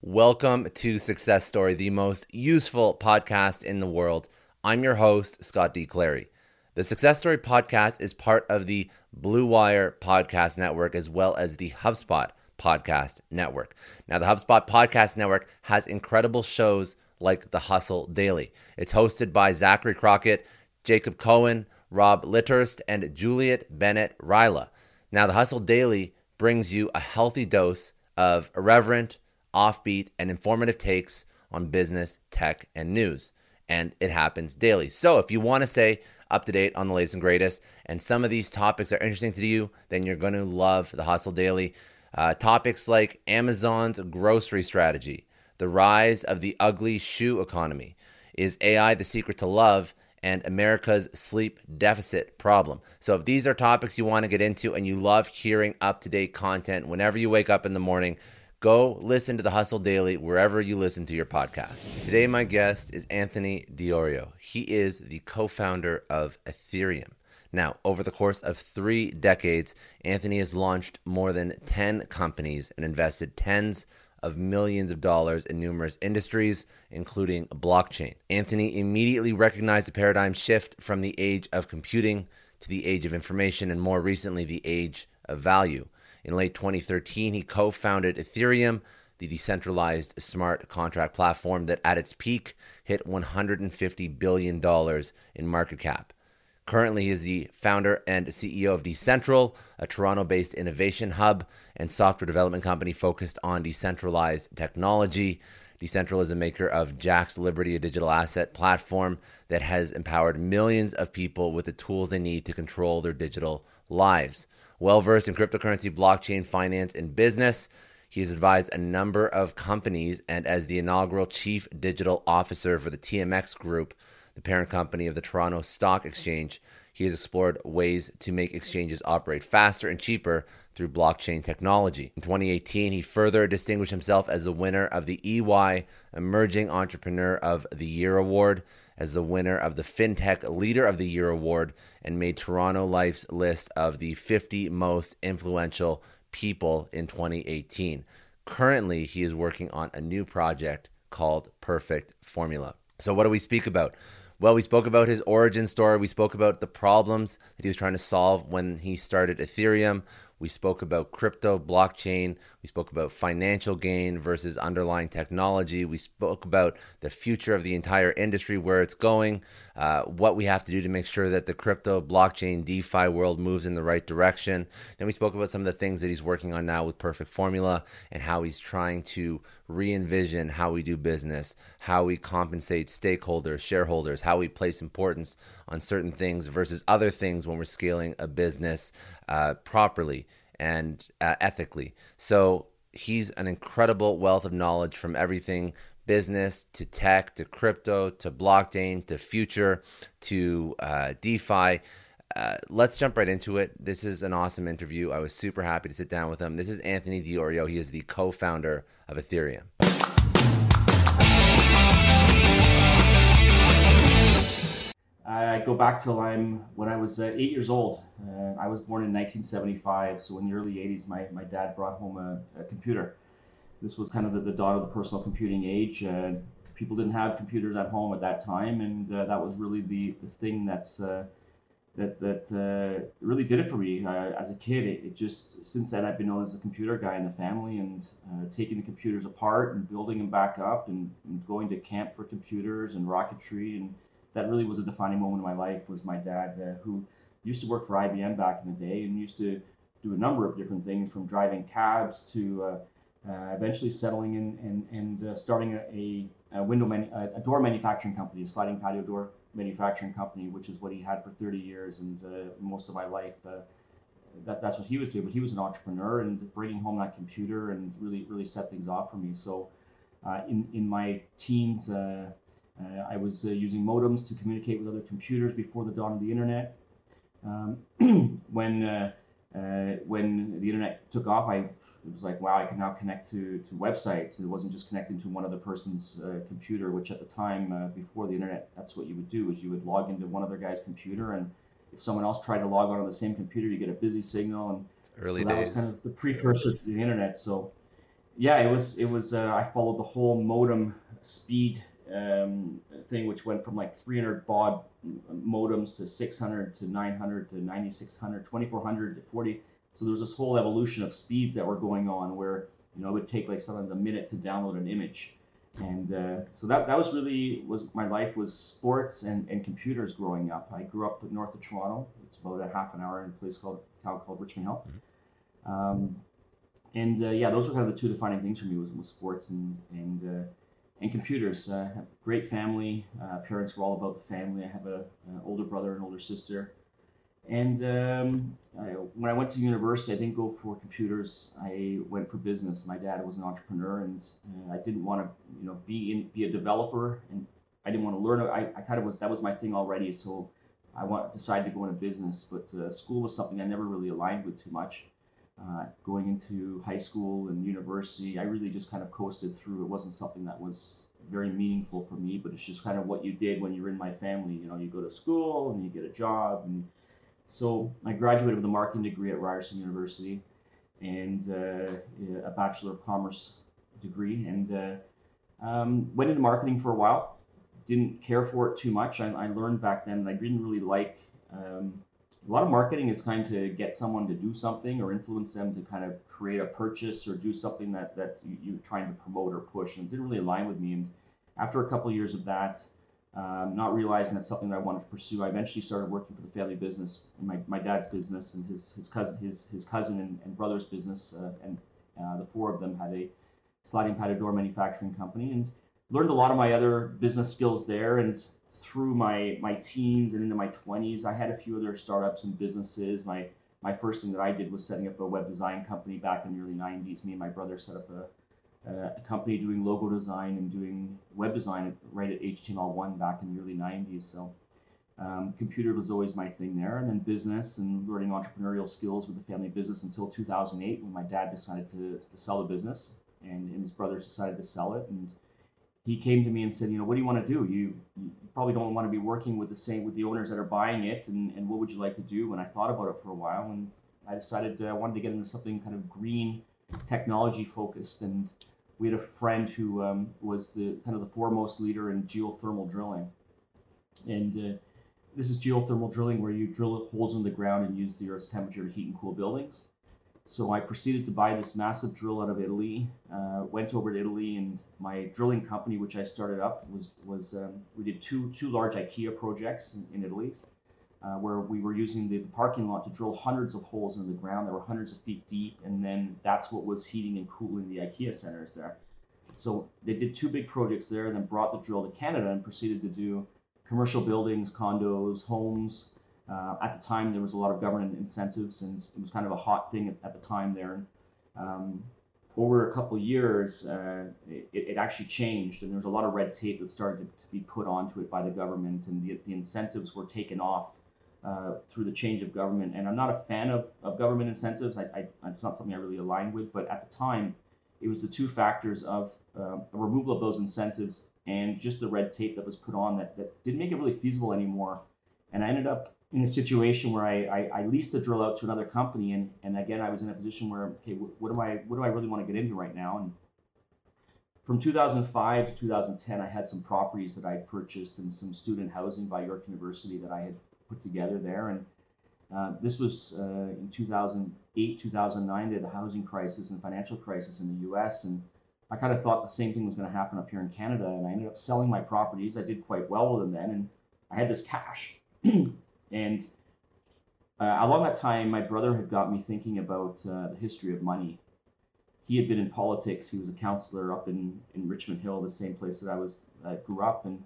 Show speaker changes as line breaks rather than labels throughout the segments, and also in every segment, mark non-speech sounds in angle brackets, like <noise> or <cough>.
Welcome to Success Story, the most useful podcast in the world. I'm your host, Scott D. Clary. The Success Story podcast is part of the Blue Wire Podcast Network as well as the HubSpot Podcast Network. Now, the HubSpot Podcast Network has incredible shows like The Hustle Daily. It's hosted by Zachary Crockett, Jacob Cohen, Rob Litterst, and Juliet Bennett Rylah. Now, The Hustle Daily brings you a healthy dose of irreverent, offbeat, and informative takes on business, tech, and news. And it happens daily. So if you want to stay up to date on the latest and greatest, and some of these topics are interesting to you, then you're going to love the Hustle Daily. Uh, topics like Amazon's grocery strategy, the rise of the ugly shoe economy, is AI the secret to love, and America's sleep deficit problem. So, if these are topics you want to get into and you love hearing up to date content whenever you wake up in the morning, Go listen to the Hustle Daily wherever you listen to your podcast. Today, my guest is Anthony Di Iorio. He is the co founder of Ethereum. Now, over the course of three decades, Anthony has launched more than 10 companies and invested tens of millions of dollars in numerous industries, including blockchain. Anthony immediately recognized the paradigm shift from the age of computing to the age of information, and more recently, the age of value. In late 2013, he co founded Ethereum, the decentralized smart contract platform that at its peak hit $150 billion in market cap. Currently, he is the founder and CEO of Decentral, a Toronto based innovation hub and software development company focused on decentralized technology. Decentral is a maker of Jaxx Liberty, a digital asset platform that has empowered millions of people with the tools they need to control their digital lives well versed in cryptocurrency, blockchain, finance, and business. He has advised a number of companies, and as the inaugural chief digital officer for the TMX Group, the parent company of the Toronto Stock Exchange, he has explored ways to make exchanges operate faster and cheaper through blockchain technology. In 2018, he further distinguished himself as the winner of the EY Emerging Entrepreneur of the Year Award as the winner of the FinTech Leader of the Year award and made Toronto Life's list of the 50 most influential people in 2018. Currently, he is working on a new project called Perfect Formula. So, what do we speak about? Well, we spoke about his origin story. We spoke about the problems that he was trying to solve when he started Ethereum. We spoke about crypto, blockchain. We spoke about financial gain versus underlying technology. We spoke about the future of the entire industry, where it's going, uh, what we have to do to make sure that the crypto, blockchain, DeFi world moves in the right direction. Then we spoke about some of the things that he's working on now with Perfect Formula and how he's trying to re envision how we do business, how we compensate stakeholders, shareholders, how we place importance on certain things versus other things when we're scaling a business uh, properly and uh, ethically. So he's an incredible wealth of knowledge from everything business to tech to crypto to blockchain to future to uh, DeFi. Uh, let's jump right into it. This is an awesome interview. I was super happy to sit down with him. This is Anthony Di Iorio. He is the co founder of Ethereum.
I go back till I'm when I was uh, eight years old. Uh, I was born in 1975, so in the early 80s, my, my dad brought home a, a computer. This was kind of the, the dawn of the personal computing age. Uh, people didn't have computers at home at that time, and uh, that was really the, the thing that's uh, that that uh, really did it for me as a kid. It, it, just since then I've been known as a computer guy in the family and taking the computers apart and building them back up and, and, going to camp for computers and rocketry and that really was a defining moment in my life. Was my dad uh, who used to work for IBM back in the day and used to do a number of different things from driving cabs to uh, uh, eventually settling in and, and starting a, a window manu- a door manufacturing company, a sliding patio door manufacturing company, which is what he had for 30 years and uh, most of my life. Uh, that, that's what he was doing, but he was an entrepreneur and bringing home that computer and really really set things off for me. So uh, in in my teens, uh, uh, I was uh, using modems to communicate with other computers before the dawn of the internet. Um, <clears throat> when uh, when the internet took off, I it was like, wow, I can now connect to, to websites. It wasn't just connecting to one other person's uh, computer, which at the time, uh, before the internet, that's what you would do is you would log into one other guy's computer, and if someone else tried to log on on the same computer, you get a busy signal, and
Early
so that
days.
was kind of the precursor to the internet. So, yeah, it was it was uh, I followed the whole modem speed um, thing, which went from like 300 baud modems to 600 to 900 to 9600, 2400 to 40. So there was this whole evolution of speeds that were going on where you know it would take like sometimes a minute to download an image. And uh, so that, that was really was my life was sports and, and computers growing up. I grew up north of Toronto. It's about a half an hour in a place called town called Richmond Hill. Mm-hmm. Um, and uh, yeah, those were kind of the two defining things for me was, was sports and and uh, and computers. Uh, have a great family. Uh, parents were all about the family. I have a, an older brother and older sister. And um, I, when I went to university, I didn't go for computers. I went for business. My dad was an entrepreneur, and uh, I didn't want to, you know, be in, be a developer, and I didn't want to learn. I, I kind of was that was my thing already. So I want decided to go into business, but uh, school was something I never really aligned with too much uh, going into high school and university, I really just kind of coasted through. It wasn't something that was very meaningful for me, but it's just kind of what you did when you're in my family. You know, you go to school and you get a job. And so I graduated with a marketing degree at Ryerson University and uh, a Bachelor of Commerce degree and uh, um, went into marketing for a while. Didn't care for it too much. I, I learned back then that I didn't really like um, a lot of marketing is kind to get someone to do something or influence them to kind of create a purchase or do something that, that you, are trying to promote or push. And it didn't really align with me. And after a couple of years of that, um, not realizing that's something that I wanted to pursue, I eventually started working for the family business, my, my dad's business and his, his cousin, his, his cousin and, and brother's business. Uh, and uh, the four of them had a sliding patio door manufacturing company and learned a lot of my other business skills there. And through my my teens and into my 20s, I had a few other startups and businesses. My my first thing that I did was setting up a web design company back in the early 90s. Me and my brother set up a, a company doing logo design and doing web design right at HTML1 back in the early 90s. So um, computer was always my thing there, and then business and learning entrepreneurial skills with the family business until 2008 when my dad decided to, to sell the business and, and his brothers decided to sell it and he came to me and said, you know, what do you want to do? You, you probably don't want to be working with the same with the owners that are buying it, and, and what would you like to do? And I thought about it for a while, and I decided I wanted to get into something kind of green, technology focused. And we had a friend who um, was the kind of the foremost leader in geothermal drilling, and uh, this is geothermal drilling where you drill holes in the ground and use the Earth's temperature to heat and cool buildings. So I proceeded to buy this massive drill out of Italy. Uh, went over to Italy, and my drilling company, which I started up, was was um, we did two two large IKEA projects in, in Italy, uh, where we were using the, the, parking lot to drill hundreds of holes in the ground that were hundreds of feet deep, and then that's what was heating and cooling the IKEA centers there. So they did two big projects there, then brought the drill to Canada and proceeded to do commercial buildings, condos, homes, uh, at the time, there was a lot of government incentives, and it was kind of a hot thing at, at the time there. Um, over a couple years, uh, it, it, actually changed, and there was a lot of red tape that started to, to, be put onto it by the government, and the, the incentives were taken off uh, through the change of government. And I'm not a fan of, of government incentives. I, I, it's not something I really align with, but at the time, it was the two factors of uh, removal of those incentives and just the red tape that was put on that, that didn't make it really feasible anymore. And I ended up in a situation where I, I, I, leased a drill out to another company, and, and again I was in a position where okay, what do I what do I really want to get into right now? And from 2005 to 2010, I had some properties that I purchased and some student housing by York University that I had put together there. And uh, this was uh, in 2008, 2009, they the housing crisis and financial crisis in the U.S. and I kind of thought the same thing was going to happen up here in Canada, and I ended up selling my properties. I did quite well with them then, and I had this cash. <clears throat> and uh, along that time, my brother had got me thinking about uh, the history of money. He had been in politics. He was a counselor up in, in Richmond Hill, the same place that I was I grew up. And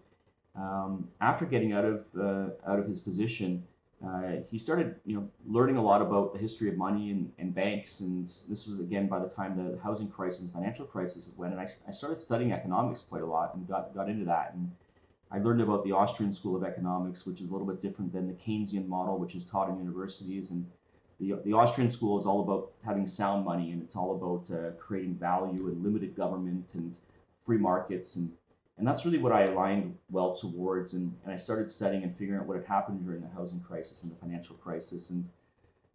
um, after getting out of uh, out of his position, uh, he started, you know, learning a lot about the history of money and, and banks. And this was again by the time the housing crisis and financial crisis went. And I, I started studying economics quite a lot and got got into that. And I learned about the Austrian School of Economics, which is a little bit different than the Keynesian model, which is taught in universities. And the, the Austrian school is all about having sound money, and it's all about uh, creating value and limited government and free markets and and that's really what I aligned well towards. And, and I started studying and figuring out what had happened during the housing crisis and the financial crisis. And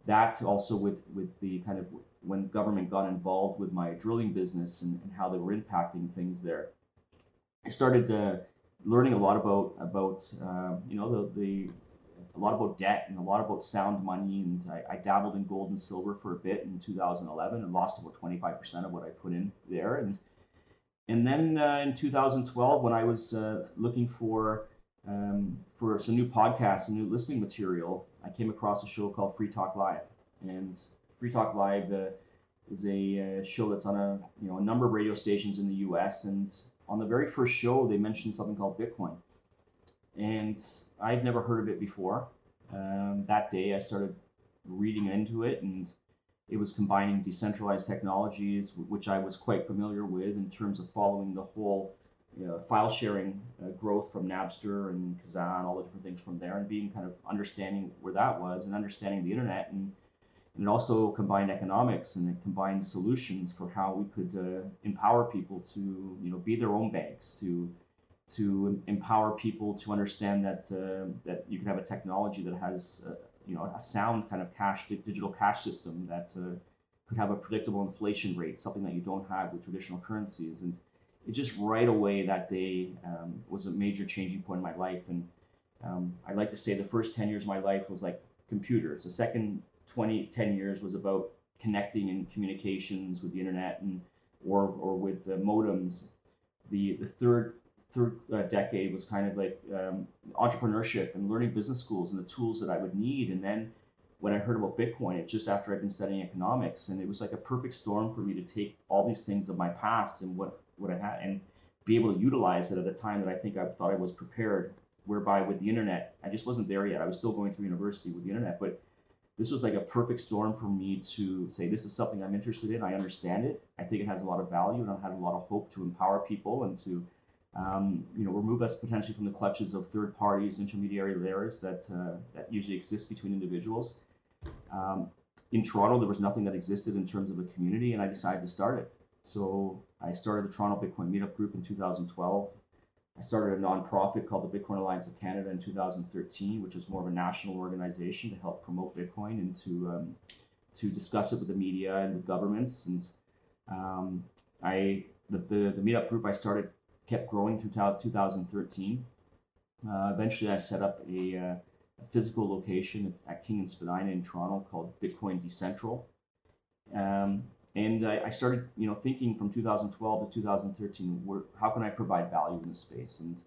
that also with, with the kind of when government got involved with my drilling business and, and how they were impacting things there. I started uh, learning a lot about about uh, you know the, the a lot about debt and a lot about sound money and I, I, dabbled in gold and silver for a bit in 2011 and lost about 25% of what I put in there and and then uh, in 2012, when I was uh, looking for um, for some new podcasts and new listening material, I came across a show called Free Talk Live. And Free Talk Live uh, is a uh, show that's on a you know a number of radio stations in the U.S. And on the very first show, they mentioned something called Bitcoin, and I'd never heard of it before. Um, that day, I started reading into it and it was combining decentralized technologies, which I was quite familiar with in terms of following the whole you know, file sharing uh, growth from Napster and Kazaa and all the different things from there, and being kind of understanding where that was and understanding the internet. And, and it also combined economics and it combined solutions for how we could uh, empower people to you know be their own banks to to empower people to understand that uh, that you can have a technology that has uh, you know a sound kind of cash digital cash system that uh, could have a predictable inflation rate, something that you don't have with traditional currencies. And it just right away that day um, was a major changing point in my life. And um, I like to say the first 10 years of my life was like computers. The second 20, 10 years was about connecting and communications with the internet and or or with the modems. The the third third uh, decade was kind of like um, entrepreneurship and learning business schools and the tools that I would need. And then when I heard about Bitcoin, it's just after I'd been studying economics, and it was like a perfect storm for me to take all these things of my past and what what I had and be able to utilize it at a time that I think I thought I was prepared. Whereby with the internet, I just wasn't there yet. I was still going through university with the internet, but this was like a perfect storm for me to say this is something I'm interested in. I understand it. I think it has a lot of value, and I had a lot of hope to empower people and to um, you know, remove us potentially from the clutches of third parties, intermediary layers that uh, that usually exist between individuals. Um, in Toronto, there was nothing that existed in terms of a community, and I decided to start it. So I started the Toronto Bitcoin Meetup Group in 2012. I started a nonprofit called the Bitcoin Alliance of Canada in 2013, which was more of a national organization to help promote Bitcoin and to um, to discuss it with the media and with governments. And um, I the, the the meetup group I started kept growing through 2013. Uh, eventually, I set up a, uh, a, physical location at King and Spadina in Toronto called Bitcoin Decentral. Um, and I, I, started, you know, thinking from 2012 to 2013, where, how can I provide value in this space? And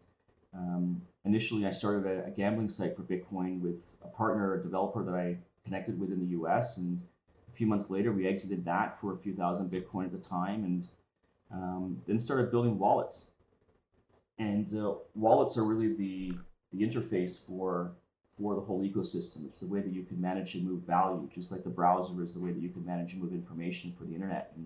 um, initially, I started a, a, gambling site for Bitcoin with a partner, a developer that I connected with in the U.S. And a few months later, we exited that for a few thousand Bitcoin at the time, and um, then started building wallets. And uh, wallets are really the the interface for for the whole ecosystem. It's the way that you can manage and move value, just like the browser is the way that you can manage and move information for the internet. And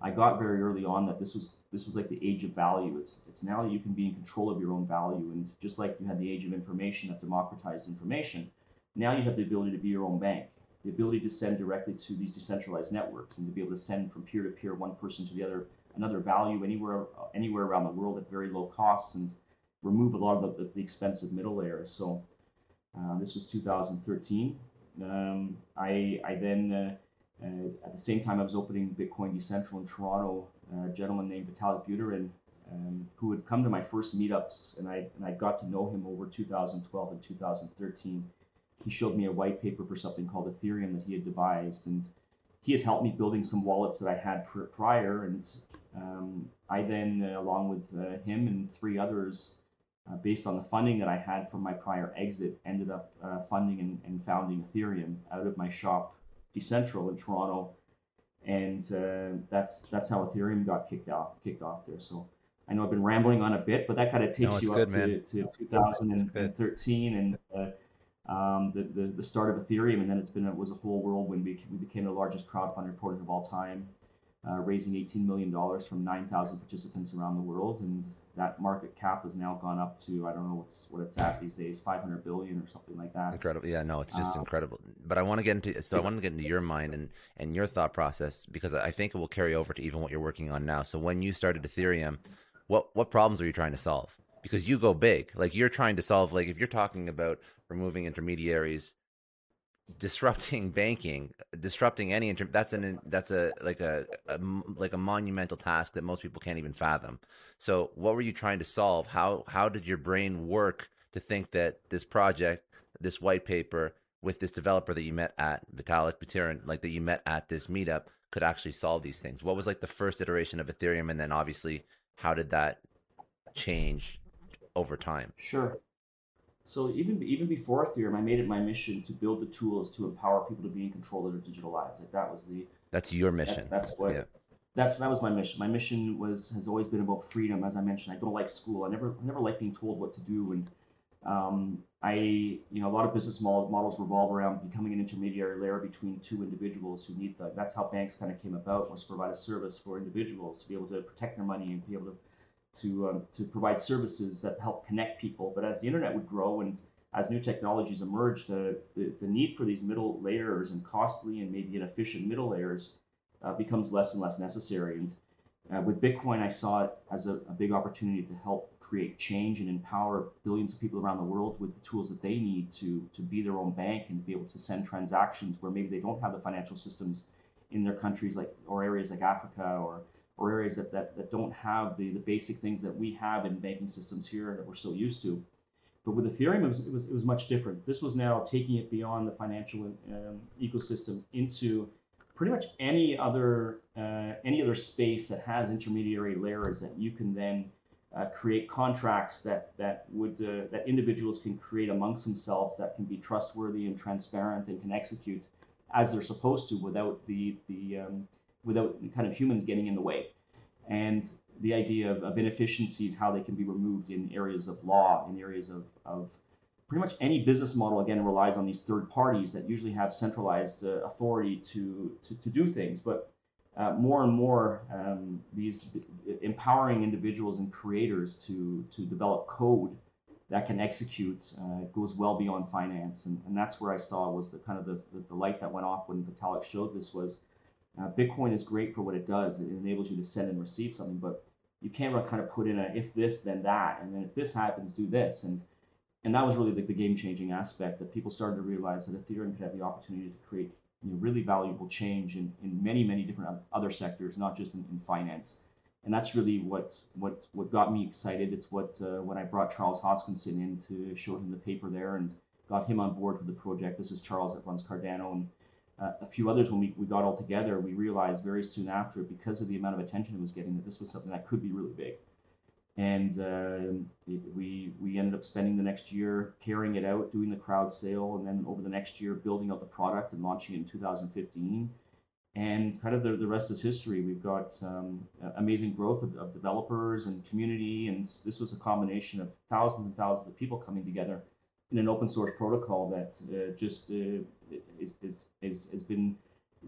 I got very early on that this was this was like the age of value. It's it's now that you can be in control of your own value, and just like you had the age of information that democratized information, now you have the ability to be your own bank, the ability to send directly to these decentralized networks, and to be able to send from peer to peer, one person to the other, another value anywhere anywhere around the world at very low costs and remove a lot of the, the expensive middle layers. So uh, this was 2013. Um, I, I then, uh, uh, at the same time I was opening Bitcoin Decentral in Toronto, a gentleman named Vitalik Buterin, um, who had come to my first meetups, and I, and I got to know him over 2012 and 2013. he showed me a white paper for something called Ethereum that he had devised, and he had helped me building some wallets that I had pr- prior, and um, I then, uh, along with uh, him and three others, uh, based on the funding that I had from my prior exit, ended up uh, funding and, and, founding Ethereum out of my shop, Decentral in Toronto, and uh, that's that's how Ethereum got kicked off kicked off there. So I know I've been rambling on a bit, but that kind of takes no, you good, up to, to 2013 and uh, um, the, the, the start of Ethereum, and then it's been it was a whole whirlwind. We, we became the largest crowdfunding project of all time, uh, raising 18 million dollars from 9,000 participants around the world, and that market cap has now gone up to I don't know what's what it's at these days, 500 billion or something like that.
Incredible, yeah, no, it's just uh, incredible. But I want to get into so I want to get into your mind and and your thought process because I think it will carry over to even what you're working on now. So when you started Ethereum what what problems are you trying to solve? Because you go big, like you're trying to solve, like if you're talking about removing intermediaries, disrupting <laughs> banking, disrupting any inter- that's an that's a like a, a like a monumental task that most people can't even fathom. So, what were you trying to solve? How how did your brain work to think that this project, this white paper with this developer that you met at Vitalik Buterin, like that you met at this meetup, could actually solve these things? What was like the first iteration of Ethereum, and then obviously how did that change over time?
Sure. So even even before Ethereum, I made it my mission to build the tools to empower people to be in control of their digital lives. Like that was the
that's your mission.
That's, that's what. Yeah. That's that was my mission. My mission was has always been about freedom. As I mentioned, I don't like school. I never I never like being told what to do. And um, I you know a lot of business models revolve around becoming an intermediary layer between two individuals who need that. That's how banks kind of came about was to provide a service for individuals to be able to protect their money and be able to to um, to provide services that help connect people. But as the internet would grow and as new technologies emerged, uh, the, the need for these middle layers and costly and maybe inefficient middle layers uh, becomes less and less necessary. And uh, with Bitcoin, I saw it as a, a, big opportunity to help create change and empower billions of people around the world with the tools that they need to, to be their own bank and be able to send transactions where maybe they don't have the financial systems in their countries like or areas like Africa or or areas that, that, that don't have the, the basic things that we have in banking systems here that we're so used to. But with Ethereum, it was, it was, it was much different. This was now taking it beyond the financial um, ecosystem into pretty much any other uh, any other space that has intermediary layers that you can then uh, create contracts that that would uh, that individuals can create amongst themselves that can be trustworthy and transparent and can execute as they're supposed to without the the um, without kind of humans getting in the way. And the idea of, of inefficiencies how they can be removed in areas of law in areas of, of pretty much any business model again relies on these third parties that usually have centralized uh, authority to, to, to do things. But uh, more and more um, these empowering individuals and creators to to develop code that can execute uh, goes well beyond finance. And, and that's where I saw was the kind of the, the, the light that went off when Vitalik showed this was uh, Bitcoin is great for what it does it enables you to send and receive something but you can't really kind of put in a if this then that and then if this happens do this and and that was really the, the game changing aspect that people started to realize that Ethereum could have the opportunity to create you know, really valuable change in, in many, many different other sectors, not just in, in finance. And that's really what what what got me excited. It's what uh, when I brought Charles Hoskinson in to show him the paper there and got him on board for the project. This is Charles that runs Cardano and uh, a few others. When we, we got all together, we realized very soon after, because of the amount of attention it was getting, that this was something that could be really big and uh, it, we we ended up spending the next year carrying it out, doing the crowd sale, and then over the next year building out the product and launching it in 2015. And kind of the, the rest is history. We've got um, amazing growth of, of, developers and community, and this was a combination of thousands and thousands of people coming together in an open source protocol that uh, just uh, is, is, is, has been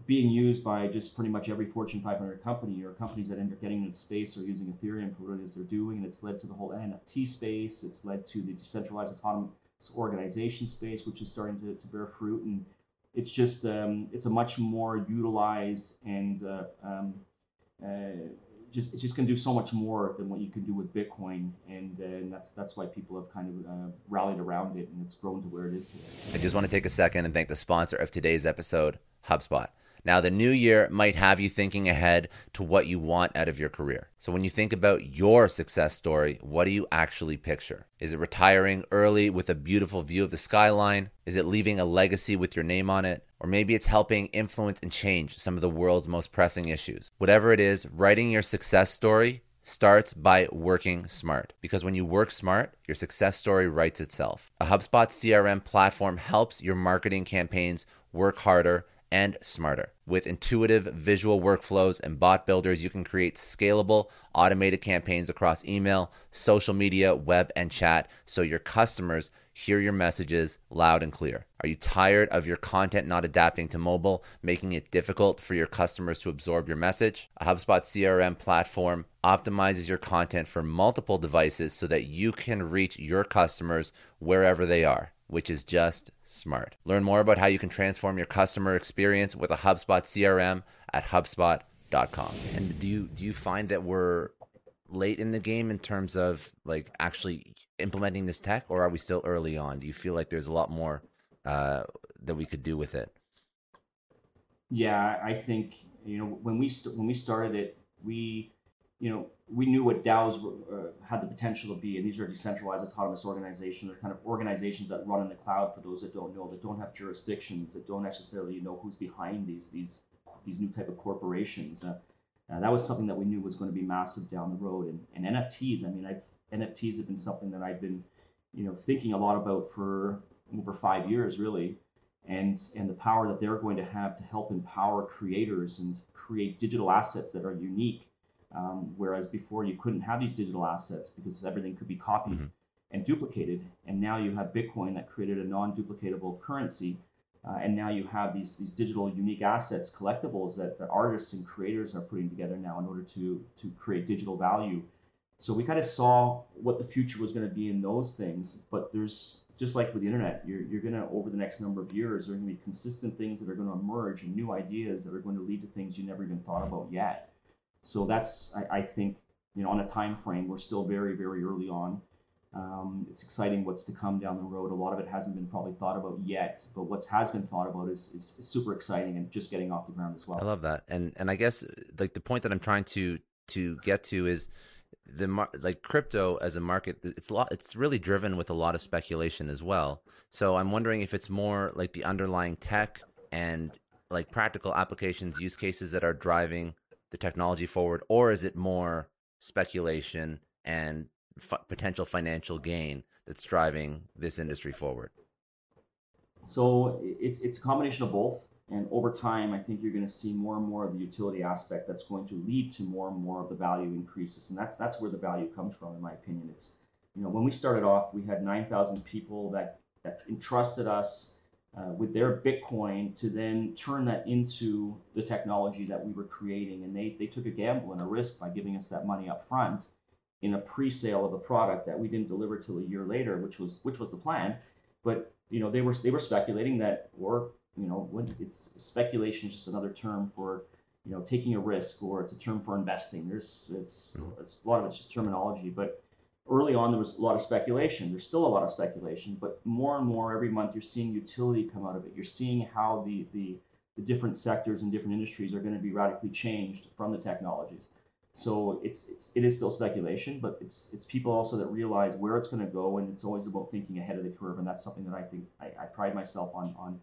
being used by just pretty much every Fortune 500 company or companies that end up getting into space are using Ethereum for what it is they're doing. And it's led to the whole NFT space. It's led to the decentralized autonomous organization space, which is starting to, to bear fruit. And it's just, um, it's a much more utilized and uh, um, uh, just, it's just going to do so much more than what you can do with Bitcoin. And, and that's, that's why people have kind of uh, rallied around it and it's grown to where it is today.
I just want to take a second and thank the sponsor of today's episode, HubSpot. Now, the new year might have you thinking ahead to what you want out of your career. So, when you think about your success story, what do you actually picture? Is it retiring early with a beautiful view of the skyline? Is it leaving a legacy with your name on it? Or maybe it's helping influence and change some of the world's most pressing issues. Whatever it is, writing your success story starts by working smart. Because when you work smart, your success story writes itself. A HubSpot CRM platform helps your marketing campaigns work harder and smarter. With intuitive visual workflows and bot builders, you can create scalable, automated campaigns across email, social media, web, and chat so your customers hear your messages loud and clear. Are you tired of your content not adapting to mobile, making it difficult for your customers to absorb your message? A HubSpot CRM platform optimizes your content for multiple devices so that you can reach your customers wherever they are which is just smart. Learn more about how you can transform your customer experience with a HubSpot CRM at hubspot.com. And do you do you find that we're late in the game in terms of like actually implementing this tech or are we still early on? Do you feel like there's a lot more uh, that we could do with it?
Yeah, I think you know when we st- when we started it, we you know, we knew what DAOs uh, had the potential to be, and these are decentralized autonomous organizations. They're kind of organizations that run in the cloud. For those that don't know, that don't have jurisdictions, that don't necessarily know who's behind these these these new type of corporations. Uh, uh, that was something that we knew was going to be massive down the road. And, and NFTs, I mean, I've, NFTs have been something that I've been, you know, thinking a lot about for over five years, really and and the power that they're going to have to help empower creators and create digital assets that are unique um, whereas before you couldn't have these digital assets because everything could be copied mm-hmm. and duplicated. And now you have Bitcoin that created a non-duplicatable currency. Uh, and now you have these these digital unique assets, collectibles that, that artists and creators are putting together now in order to to create digital value. So we kind of saw what the future was going to be in those things. But there's just like with the internet, you're, you're going to over the next number of years, there are going to be consistent things that are going to emerge and new ideas that are going to lead to things you never even thought about yet. So that's I, I think you know on a time frame we're still very very early on. Um, it's exciting what's to come down the road. A lot of it hasn't been probably thought about yet, but what has been thought about is, is, super exciting and just getting off the ground as well.
I love that, and and I guess like the point that I'm trying to to get to is the like crypto as a market. It's a lot. It's really driven with a lot of speculation as well. So I'm wondering if it's more like the underlying tech and like practical applications, use cases that are driving the technology forward, or is it more speculation and f- potential financial gain that's driving this industry forward?
So it's it's a combination of both, and over time, I think you're going to see more and more of the utility aspect that's going to lead to more and more of the value increases, and that's that's where the value comes from, in my opinion. It's you know when we started off, we had 9,000 people that that entrusted us uh, with their Bitcoin to then turn that into the technology that we were creating. And they, they took a gamble and a risk by giving us that money up front in a pre-sale of a product that we didn't deliver till a year later, which was which was the plan. But you know they were they were speculating that, or you know, it's speculation is just another term for you know taking a risk, or it's a term for investing. There's it's, mm-hmm. it's a lot of it's just terminology, but early on there was a lot of speculation. There's still a lot of speculation, but more and more every month you're seeing utility come out of it. You're seeing how the the, the different sectors and different industries are going to be radically changed from the technologies. So it's it's it is still speculation, but it's it's people also that realize where it's going to go, and it's always about thinking ahead of the curve, and that's something that I think I, I pride myself on on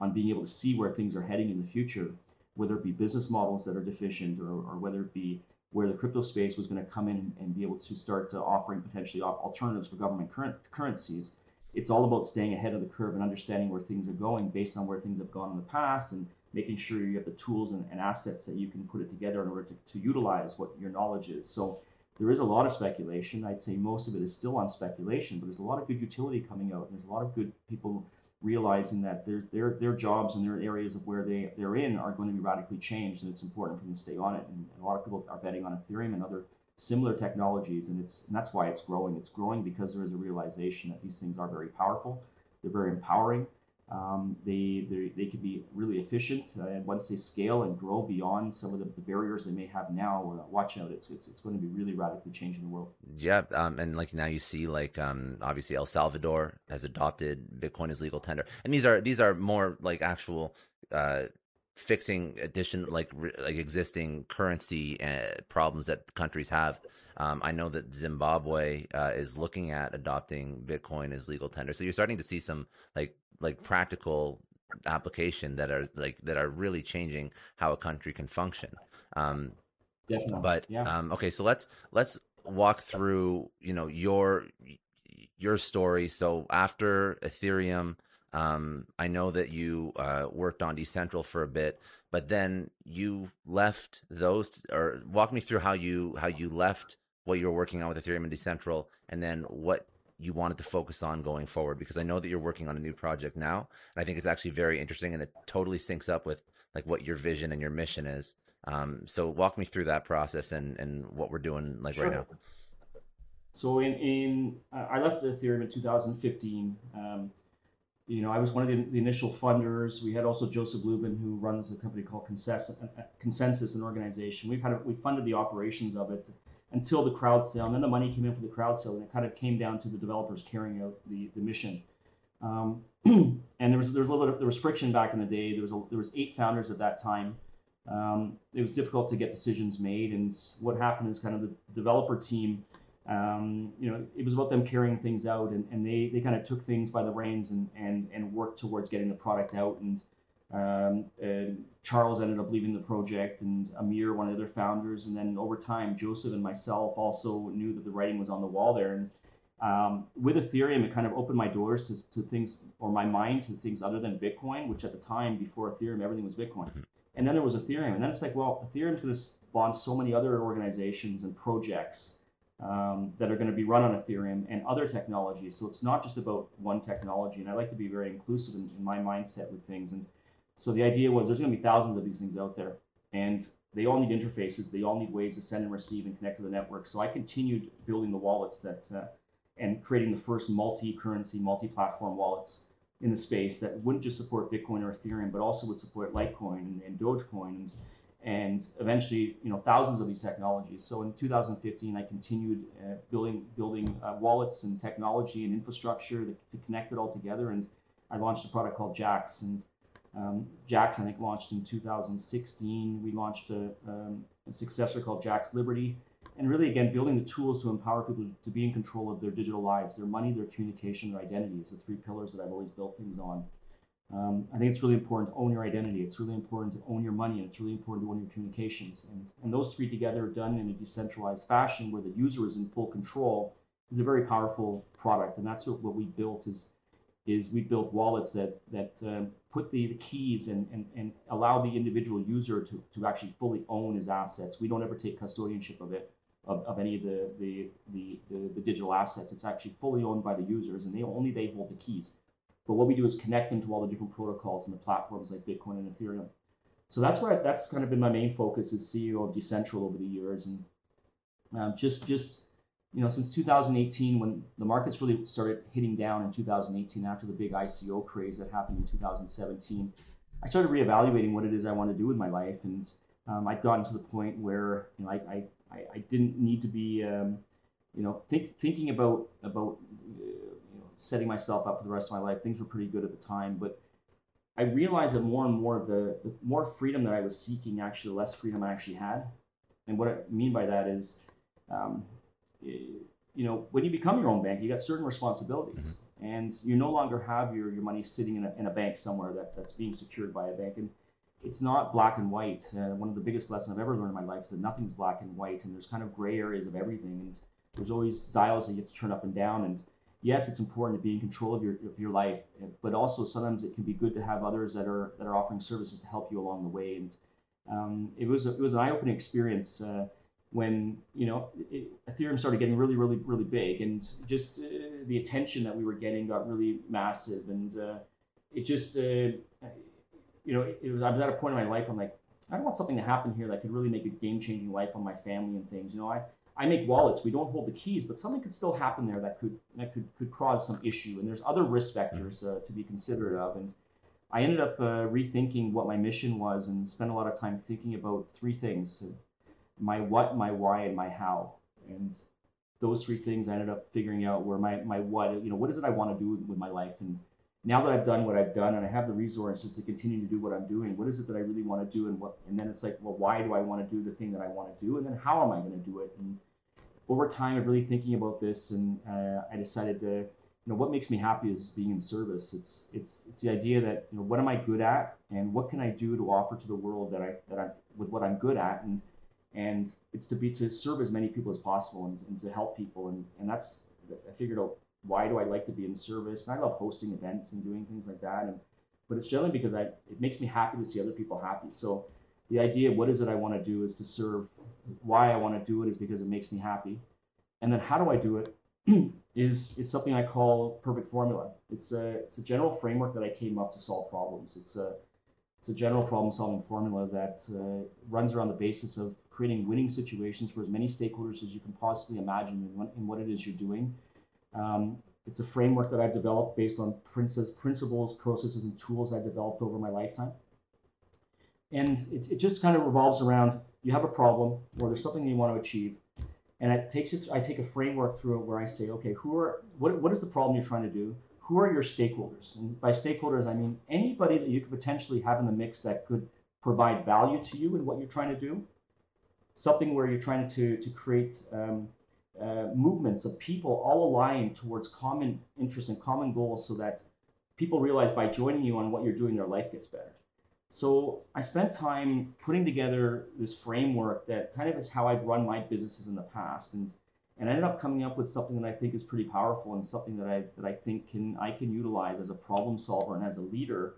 on being able to see where things are heading in the future, whether it be business models that are deficient or, or whether it be where the crypto space was going to come in and be able to start uh, offering potentially alternatives for government current currencies. It's all about staying ahead of the curve and understanding where things are going based on where things have gone in the past and making sure you have the tools and, and assets that you can put it together in order to, to utilize what your knowledge is. So there is a lot of speculation. I'd say most of it is still on speculation, but there's a lot of good utility coming out. There's a lot of good people realizing that their their their jobs and their areas of where they they're in are going to be radically changed, and it's important for them to stay on it. And, and a lot of people are betting on Ethereum and other similar technologies, and it's and that's why it's growing. It's growing because there is a realization that these things are very powerful, they're very empowering, um, they, they, they can be really efficient, uh, and once they scale and grow beyond some of the, the barriers they may have now, uh, watch out, it's, it's, it's going to be really radically changing the world.
Yeah, um, and like now you see like um, obviously El Salvador has adopted Bitcoin as legal tender, and these are these are more like actual uh, fixing addition like like existing currency uh, problems that countries have. Um, I know that Zimbabwe uh, is looking at adopting Bitcoin as legal tender. So you're starting to see some like like practical application that are like that are really changing how a country can function. Um,
Definitely.
But
yeah.
um, okay, so let's let's walk through you know your your story. So after Ethereum, um, I know that you uh, worked on Decentral for a bit, but then you left those, or walk me through how you how you left what you were working on with Ethereum and Decentral, and then what you wanted to focus on going forward. Because I know that you're working on a new project now, and I think it's actually very interesting, and it totally syncs up with like what your vision and your mission is. Um, so walk me through that process and, and what we're doing like sure. right now.
So in, in uh, I left Ethereum in 2015. Um, you know, I was one of the, the, initial funders. We had also Joseph Lubin, who runs a company called ConsenSys, uh, ConsenSys, an organization. We kind of we funded the operations of it until the crowd sale, and then the money came in for the crowd sale, and it kind of came down to the developers carrying out the, the mission. Um, <clears throat> and there was there was a little bit of there was friction back in the day. There was a, there was eight founders at that time um, it was difficult to get decisions made. And what happened is kind of the developer team, um, you know, it was about them carrying things out, and, and they, they kind of took things by the reins and, and, and worked towards getting the product out. And, um, and Charles ended up leaving the project, and Amir, one of the other founders, and then over time, Joseph and myself also knew that the writing was on the wall there. And um, with Ethereum, it kind of opened my doors to, to things, or my mind to things other than Bitcoin, which at the time before Ethereum, everything was Bitcoin. Mm-hmm. And then there was Ethereum. And then it's like, well, Ethereum's going to spawn so many other organizations and projects um, that are going to be run on Ethereum and other technologies. So it's not just about one technology. And I like to be very inclusive in, in my mindset with things. And so the idea was there's going to be thousands of these things out there. And they all need interfaces. They all need ways to send and receive and connect to the network. So I continued building the wallets that uh, and creating the first multi-currency, multi-platform wallets in the space that wouldn't just support Bitcoin or Ethereum, but also would support Litecoin and, and Dogecoin and, and eventually, you know, thousands of these technologies. So in 2015, I continued uh, building building uh, wallets and technology and infrastructure to, to, connect it all together. And I launched a product called Jaxx. And um, Jaxx, I think, launched in 2016. We launched a, um, a successor called Jaxx Liberty. And really again building the tools to empower people to be in control of their digital lives their money their communication their identity is the three pillars that i've always built things on. Um, i think it's really important to own your identity. It's really important to own your money. And it's really important to own your communications. And, and those three together done in a decentralized fashion where the user is in full control is a very powerful product. And that's what, what we built is is we built wallets that that um, put the, the keys and, and, and allow the individual user to, to actually fully own his assets. We don't ever take custodianship of it of, of any of the, the, the, the, the digital assets. It's actually fully owned by the users and they only they hold the keys. But what we do is connect them to all the different protocols and the platforms like Bitcoin and Ethereum. So that's where I, that's kind of been my main focus as CEO of Decentral over the years, and um, just just you know since 2018 when the markets really started hitting down in 2018 after the big ICO craze that happened in 2017, I started reevaluating what it is I want to do with my life, and um, I'd gotten to the point where you know I, I I, didn't need to be, um, you know, think, thinking about about uh, you know, setting myself up for the rest of my life. Things were pretty good at the time, but I realized that more and more of the, the more freedom that I was seeking, actually, the less freedom I actually had. And what I mean by that is, um, you know, when you become your own bank, you got certain responsibilities, mm-hmm. and you no longer have your, your money sitting in a, in a bank somewhere that, that's being secured by a bank. And it's not black and white. Uh, one of the biggest lessons I've ever learned in my life is that nothing's black and white, and there's kind of gray areas of everything, and there's always dials that you have to turn up and down. And yes, it's important to be in control of your of your life, but also sometimes it can be good to have others that are that are offering services to help you along the way. And um, it was a, it was an eye-opening experience uh, when you know it, Ethereum started getting really really really big, and just uh, the attention that we were getting got really massive, and uh, it just uh, you know, it was I was at a point in my life I'm like, I don't want something to happen here that could really make a game changing life on my family and things. You know, I I make wallets. We don't hold the keys, but something could still happen there that could that could could cause some issue. And there's other risk vectors uh, to be considered of. And I ended up uh, rethinking what my mission was and spent a lot of time thinking about three things: my what, my why, and my how. And those three things I ended up figuring out where my my what. You know, what is it I want to do with my life and now that I've done what I've done and I have the resources to continue to do what I'm doing, what is it that I really want to do and what and then it's like, well, why do I want to do the thing that I want to do and then how am I going to do it? And over time of really thinking about this and uh, I decided to you know what makes me happy is being in service. It's it's it's the idea that you know what am I good at and what can I do to offer to the world that I that I with what I'm good at and and it's to be to serve as many people as possible and, and to help people and and that's I figured out why do I like to be in service? And I love hosting events and doing things like that. And but it's generally because I it makes me happy to see other people happy. So the idea, what is it I want to do, is to serve. Why I want to do it is because it makes me happy. And then how do I do it? <clears throat> is is something I call perfect formula. It's a it's a general framework that I came up to solve problems. It's a it's a general problem solving formula that uh, runs around the basis of creating winning situations for as many stakeholders as you can possibly imagine in what, in what it is you're doing um, it's a framework that I've developed based on Prince's principles, processes, and tools I've developed over my lifetime. And it, it just kind of revolves around you have a problem or there's something you want to achieve. And it takes it, I take a framework through it where I say, okay, who are what, what is the problem you're trying to do? Who are your stakeholders? And by stakeholders, I mean anybody that you could potentially have in the mix that could provide value to you in what you're trying to do. Something where you're trying to, to create um, uh, movements of people all aligned towards common interests and common goals so that people realize by joining you on what you're doing, their life gets better. So I spent time putting together this framework that kind of is how I've run my businesses in the past. And and I ended up coming up with something that I think is pretty powerful and something that I that I think can I can utilize as a problem solver and as a leader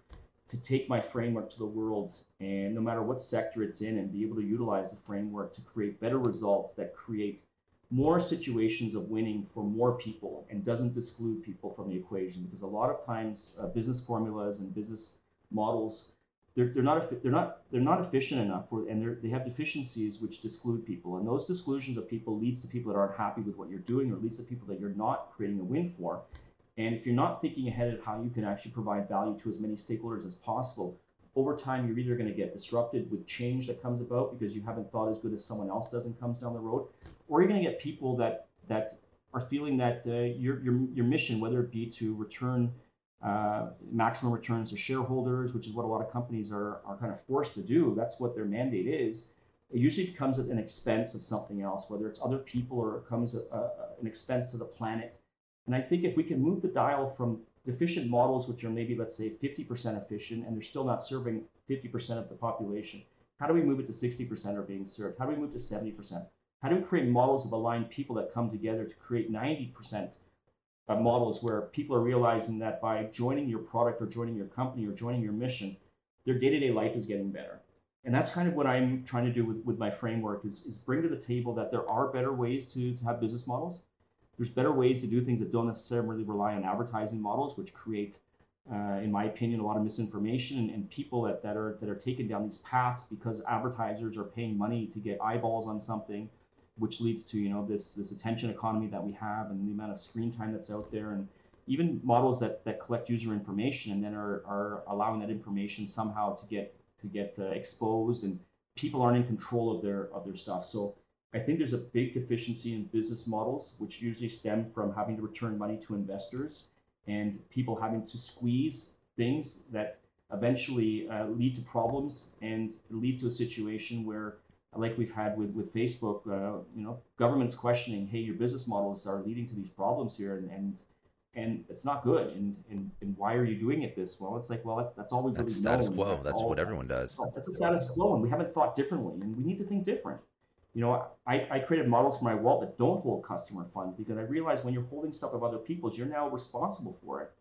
to take my framework to the world and no matter what sector it's in and be able to utilize the framework to create better results that create more situations of winning for more people and doesn't exclude people from the equation. Because a lot of times uh, business formulas and business models they're, they're not they're not they're not efficient enough for, and they have deficiencies which exclude people. And those disclusions of people leads to people that aren't happy with what you're doing or leads to people that you're not creating a win for and if you're not thinking ahead of how you can actually provide value to as many stakeholders as possible over time you're either going to get disrupted with change that comes about because you haven't thought as good as someone else does and comes down the road or you're going to get people that that are feeling that uh, your, your your mission whether it be to return uh, maximum returns to shareholders which is what a lot of companies are are kind of forced to do that's what their mandate is it usually comes at an expense of something else whether it's other people or it comes at a, an expense to the planet and i think if we can move the dial from efficient models, which are maybe, let's say, 50% efficient, and they're still not serving 50% of the population. How do we move it to 60% are being served? How do we move to 70%? How do we create models of aligned people that come together to create 90% of models where people are realizing that by joining your product or joining your company or joining your mission, their day-to-day life is getting better. And that's kind of what I'm trying to do with, with my framework is, is bring to the table that there are better ways to, to have business models there's better ways to do things that don't necessarily rely on advertising models, which create, uh, in my opinion, a lot of misinformation and, and, people that, that are that are taken down these paths because advertisers are paying money to get eyeballs on something, which leads to you know this this attention economy that we have and the amount of screen time that's out there. And even models that, that collect user information and then are, are allowing that information somehow to get to get uh, exposed and people aren't in control of their of their stuff. So I think there's a big deficiency in business models, which usually stem from having to return money to investors and people having to squeeze things that eventually uh, lead to problems and lead to a situation where, like we've had with, with Facebook, uh, you know, governments questioning, hey, your business models are leading to these problems here, and and, and it's not good. And, and and why are you doing it this way? well? It's like, well, that's that's all we've
that's
really
status quo. That's, that's what everyone does.
That's a status quo, and we haven't thought differently, and we need to think different you know, I, I created models for my wallet that don't hold customer funds because I realized when you're holding stuff of other people's, you're now responsible for it.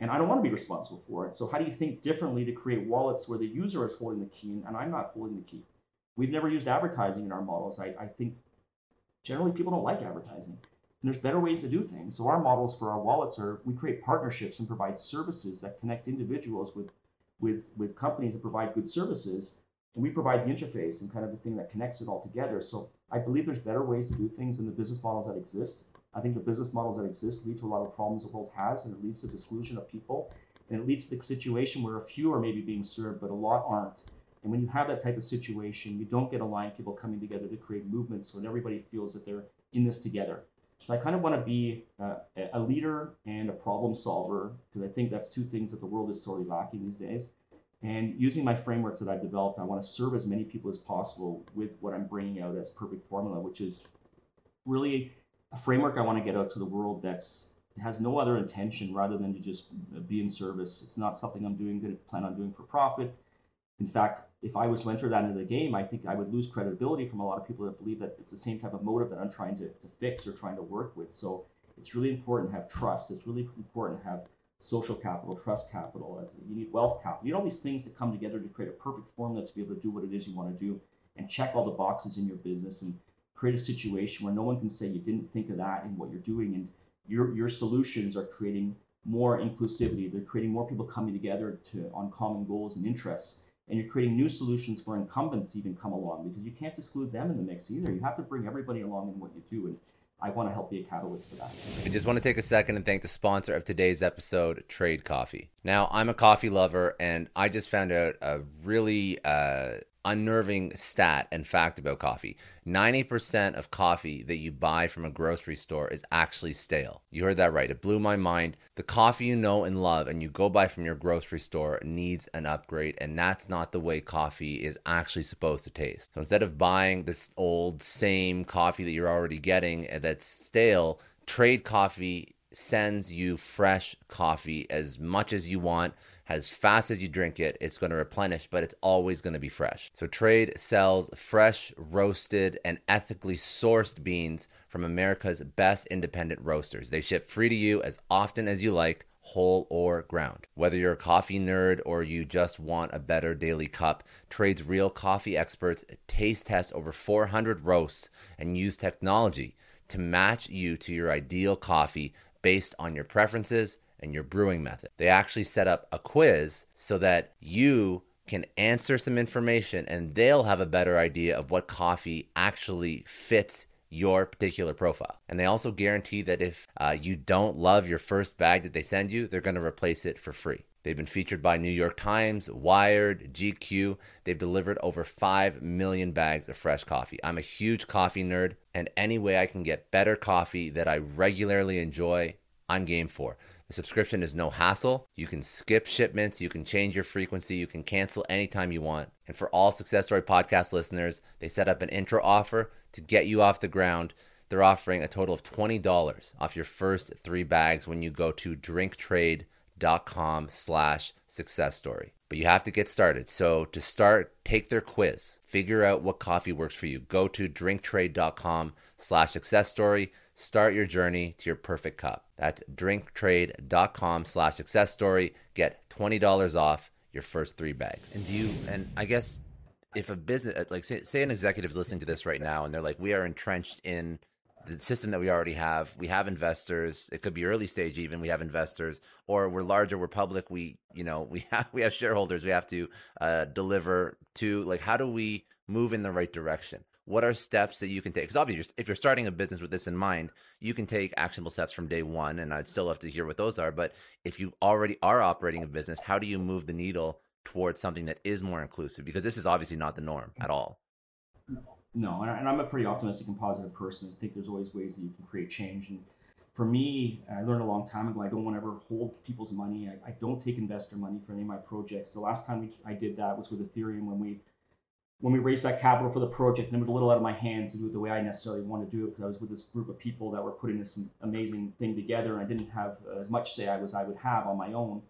And I don't want to be responsible for it. So how do you think differently to create wallets where the user is holding the key and I'm not holding the key? We've never used advertising in our models. I, I think generally people don't like advertising. And there's better ways to do things. So our models for our wallets are we create partnerships and provide services that connect individuals with with with companies that provide good services and we provide the interface and kind of the thing that connects it all together. So I believe there's better ways to do things than the business models that exist. I think the business models that exist lead to a lot of problems the world has, and it leads to exclusion of people, and it leads to the situation where a few are maybe being served, but a lot aren't. And when you have that type of situation, you don't get aligned people coming together to create movements when everybody feels that they're in this together. So I kind of want to be uh, a leader and a problem solver because I think that's two things that the world is sorely lacking these days. And using my frameworks that I've developed, I want to serve as many people as possible with what I'm bringing out as Perfect Formula, which is really a framework I want to get out to the world that's has no other intention rather than to just be in service. It's not something I'm doing going to plan on doing for profit. In fact, if I was to enter that into the game, I think I would lose credibility from a lot of people that believe that it's the same type of motive that I'm trying to, to fix or trying to work with. So it's really important to have trust. It's really important to have social capital, trust capital. You need wealth capital. You need all these things to come together to create a perfect formula to be able to do what it is you want to do and check all the boxes in your business and create a situation where no one can say you didn't think of that in what you're doing and your your solutions are creating more inclusivity. They're creating more people coming together to on common goals and interests. And you're creating new solutions for incumbents to even come along because you can't exclude them in the mix either. You have to bring everybody along in what you do. And I want to help be a catalyst for that.
I just want to take a second and thank the sponsor of today's episode, Trade Coffee. Now, I'm a coffee lover, and I just found out a really uh, unnerving stat and fact about coffee 90% of coffee that you buy from a grocery store is actually stale. You heard that right. It blew my mind. The coffee you know and love and you go buy from your grocery store needs an upgrade, and that's not the way coffee is actually supposed to taste. So instead of buying this old, same coffee that you're already getting that's stale, Trade Coffee sends you fresh coffee as much as you want as fast as you drink it, it's going to replenish, but it's always going to be fresh. So Trade sells fresh, roasted, and ethically sourced beans from America's best independent roasters. They ship free to you as often as you like whole or ground. Whether you're a coffee nerd or you just want a better daily cup, Trade's real coffee experts taste test over 400 roasts and use technology to match you to your ideal coffee based on your preferences and your brewing method. They actually set up a quiz so that you can answer some information and they'll have a better idea of what coffee actually fits your particular profile. And they also guarantee that if uh, you don't love your first bag that they send you, they're going to replace it for free. They've been featured by New York Times, Wired, GQ. They've delivered over 5 million bags of fresh coffee. I'm a huge coffee nerd, and any way I can get better coffee that I regularly enjoy, I'm game for. The subscription is no hassle. You can skip shipments, you can change your frequency, you can cancel anytime you want. And for all Success Story podcast listeners, they set up an intro offer to get you off the ground. They're offering a total of $20 off your first three bags when you go to drinktrade.com slash success story. But you have to get started. So to start, take their quiz. Figure out what coffee works for you. Go to drinktrade.com slash success story Start your journey to your perfect cup. That's drinktrade.com slash success story. Get $20 off your first three bags. And do you, and I guess if a business, uh, like say, say an executive is listening to this right now and they're like, we are entrenched in the system that we already have. We have investors. It could be early stage even. We have investors, or we're larger. We're public. We, you know, we <laughs> have we have shareholders. We have to uh, deliver to. Like, how do we move in the right direction? What are steps that you can take? Because obviously, if you're starting a business with this in mind, you can take actionable steps from day one, and I'd still love to hear what those are. But if you already are operating a business, how do you move the needle towards something that is more inclusive? Because this is obviously not the norm at all.
No, and I'm a pretty optimistic and positive person. I think there's always ways that you can create change. And for me, I learned a long time ago, I don't want to ever hold people's money. I, I don't take investor money for any of my projects. The last time I did that was with Ethereum when we when we raised that capital for the project, and it was a little out of my hands to do it the way I necessarily wanted to do it because I was with this group of people that were putting this amazing thing together, and I didn't have as much say I was I would have on my own.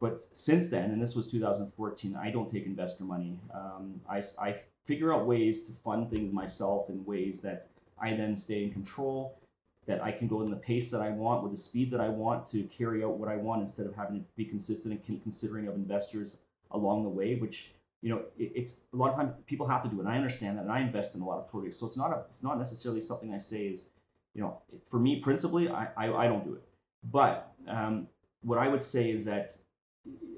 But since then, and this was 2014, I don't take investor money. Um, I, I figure out ways to fund things myself in ways that I then stay in control, that I can go in the pace that I want with the speed that I want to carry out what I want instead of having to be consistent and considering of investors along the way, which you know, it, it's a lot of times people have to do it. And I understand that, and I invest in a lot of projects. So it's not a, it's not necessarily something I say is, you know, for me principally, I, I, I don't do it. But um, what I would say is that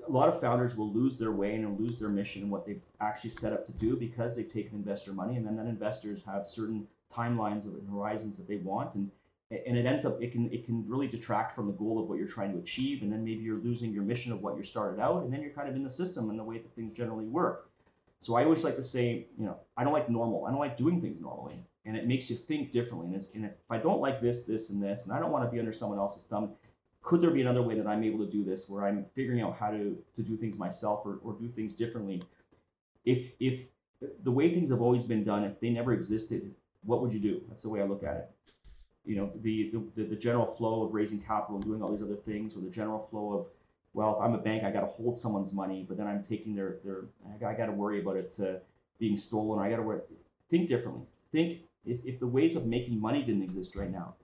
a lot of founders will lose their way and lose their mission and what they've actually set up to do because they've taken investor money, and then then investors have certain timelines and horizons that they want, and and it ends up it can it can really detract from the goal of what you're trying to achieve and then maybe you're losing your mission of what you started out and then you're kind of in the system and the way that things generally work So I always like to say, you know, I don't like normal. I don't like doing things normally, and it makes you think differently. And, and if I don't like this, this, and this, and I don't want to be under someone else's thumb, could there be another way that I'm able to do this, where I'm figuring out how to to do things myself or, or do things differently? If if the way things have always been done, if they never existed, what would you do? That's the way I look at it. You know, the the, the general flow of raising capital and doing all these other things, or the general flow of well, if I'm a bank, I got to hold someone's money, but then I'm taking their their I got to worry about it uh, being stolen. I got to worry. Think differently. Think if, if the ways of making money didn't exist right now,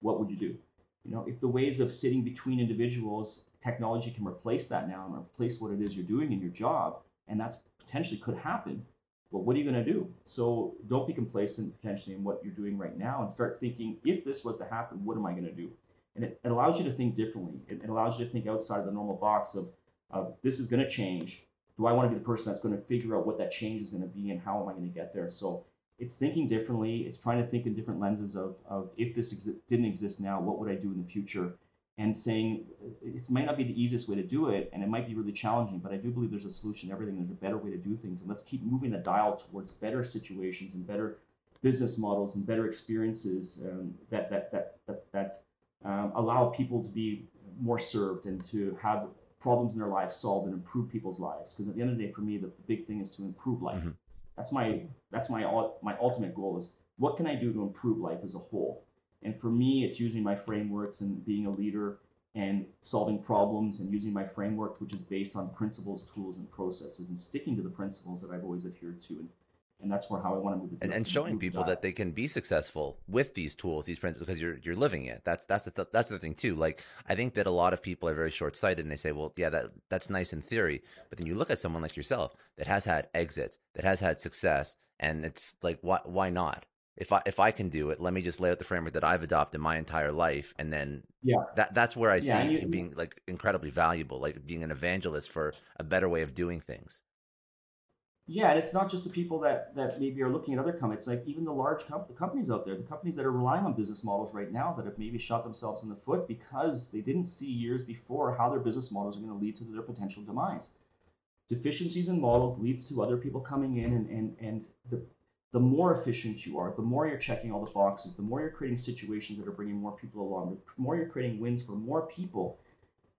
what would you do? You know, if the ways of sitting between individuals, technology can replace that now and replace what it is you're doing in your job, and that's potentially could happen. But what are you going to do? So don't be complacent potentially in what you're doing right now, and start thinking, if this was to happen, what am I going to do? and it, it allows you to think differently. It, it, allows you to think outside of the normal box of, of this is going to change. Do I want to be the person that's going to figure out what that change is going to be and how am I going to get there? So it's thinking differently. It's trying to think in different lenses of, of if this didn't exist now, what would I do in the future? And saying it might not be the easiest way to do it, and it might be really challenging, but I do believe there's a solution to everything. There's a better way to do things, and let's keep moving the dial towards better situations and better business models and better experiences um, that, that that that that um, allow people to be more served and to have problems in their lives solved and improve people's lives. Because at the end of the day, for me, the, the big thing is to improve life. Mm-hmm. That's my that's my my ultimate goal is what can I do to improve life as a whole. And for me, it's using my frameworks and being a leader and solving problems and using my framework, which is based on principles, tools, and processes, and sticking to the principles that I've always adhered to. And and that's where how I want to move
it. And, and showing people that they can be successful with these tools, these principles, because you're you're living it. That's that's the th- that's the thing too. Like I think that a lot of people are very short sighted and they say, well, yeah, that that's nice in theory, but then you look at someone like yourself that has had exits, that has had success, and it's like, why why not? If I if I can do it, let me just lay out the framework that I've adopted my entire life, and then yeah, that that's where I yeah, see you being like incredibly valuable, like being an evangelist for a better way of doing things.
Yeah, and it's not just the people that that maybe are looking at other companies. Like even the large com- the companies out there, the companies that are relying on business models right now that have maybe shot themselves in the foot because they didn't see years before how their business models are going to lead to their potential demise. Deficiencies in models leads to other people coming in, and and and the the more efficient you are, the more you're checking all the boxes, the more you're creating situations that are bringing more people along, the more you're creating wins for more people,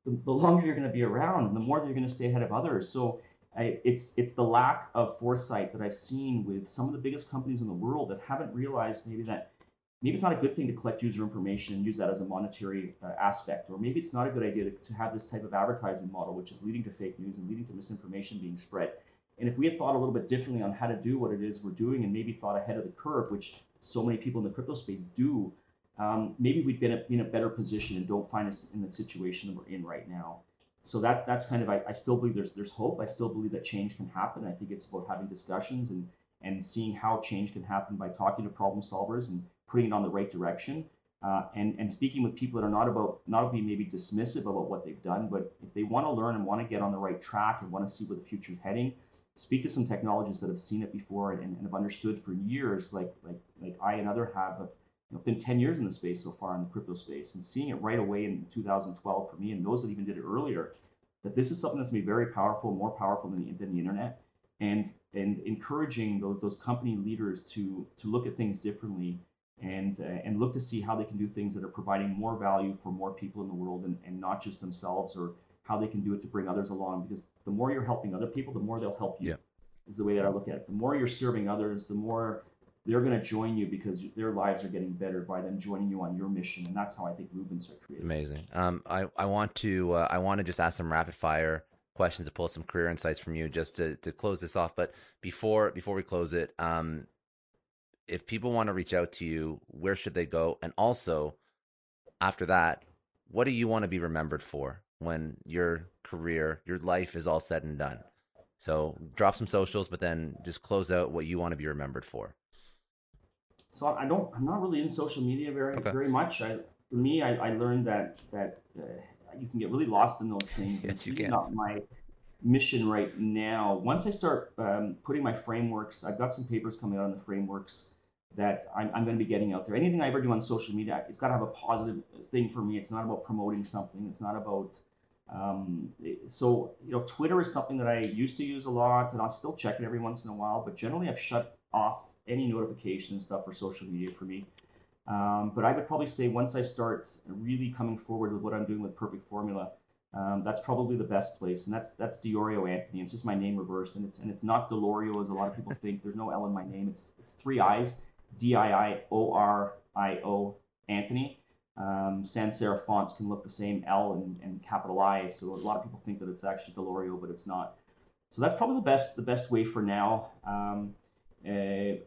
the, the longer you're going to be around, and the more that you're going to stay ahead of others. So I, it's it's the lack of foresight that I've seen with some of the biggest companies in the world that haven't realized maybe that maybe it's not a good thing to collect user information and use that as a monetary uh, aspect, or maybe it's not a good idea to, to have this type of advertising model, which is leading to fake news and leading to misinformation being spread. And if we had thought a little bit differently on how to do what it is we're doing, and maybe thought ahead of the curve, which so many people in the crypto space do, um, maybe we'd been in a better position and don't find us in the situation that we're in right now so that that's kind of I, I still believe there's there's hope. I still believe that change can happen. I think it's about having discussions and and seeing how change can happen by talking to problem solvers and putting it on the right direction. Uh, and and speaking with people that are not about not be maybe dismissive about what they've done, but if they want to learn and want to get on the right track and want to see where the future is heading, speak to some technologists that have seen it before and, and have understood for years, like like like I and other have, have you know, been 10 years in the space so far in the crypto space and seeing it right away in 2012 for me and those that even did it earlier that this is something that's going to be very powerful more powerful than the, than the internet. And and encouraging those, those company leaders to to look at things differently and uh, and look to see how they can do things that are providing more value for more people in the world and, and not just themselves or how they can do it to bring others along because the more you're helping other people the more they'll help you yeah. is the way that i look at it the more you're serving others the more they're going to join you because their lives are getting better by them joining you on your mission, and that's how I think movements are created.
Amazing. Um, I I want to uh, I want to just ask some rapid fire questions to pull some career insights from you just to to close this off. But before before we close it, um, if people want to reach out to you, where should they go? And also, after that, what do you want to be remembered for when your career, your life is all said and done? So drop some socials, but then just close out what you want to be remembered for
so I don't. I'm not really in social media very okay. very much. I, for me, I, I learned that that uh, you can get really lost in those things. <laughs>
yes, you can.
Not my mission right now. Once I start um, putting my frameworks, I've got some papers coming out on the frameworks that I'm, I'm going to be getting out there. Anything I ever do on social media, it's got to have a positive thing for me. It's not about promoting something. It's not about Um, so you know, Twitter is something that I used to use a lot, and I'll still check it every once in a while. But generally, I've shut off any notification stuff for social media for me. Um, but I would probably say once I start really coming forward with what I'm doing with Perfect Formula, um, that's probably the best place, and that's that's Diorio Anthony. It's just my name reversed, and it's and it's not Delorio as a lot of people <laughs> think. There's no L in my name. It's it's three I's, D I I O R I O Anthony. Um, sans serif fonts can look the same L and, and capital I, so a lot of people think that it's actually Delorio, but it's not. So that's probably the best the best way for now. Um, uh,